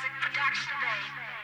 music production, day.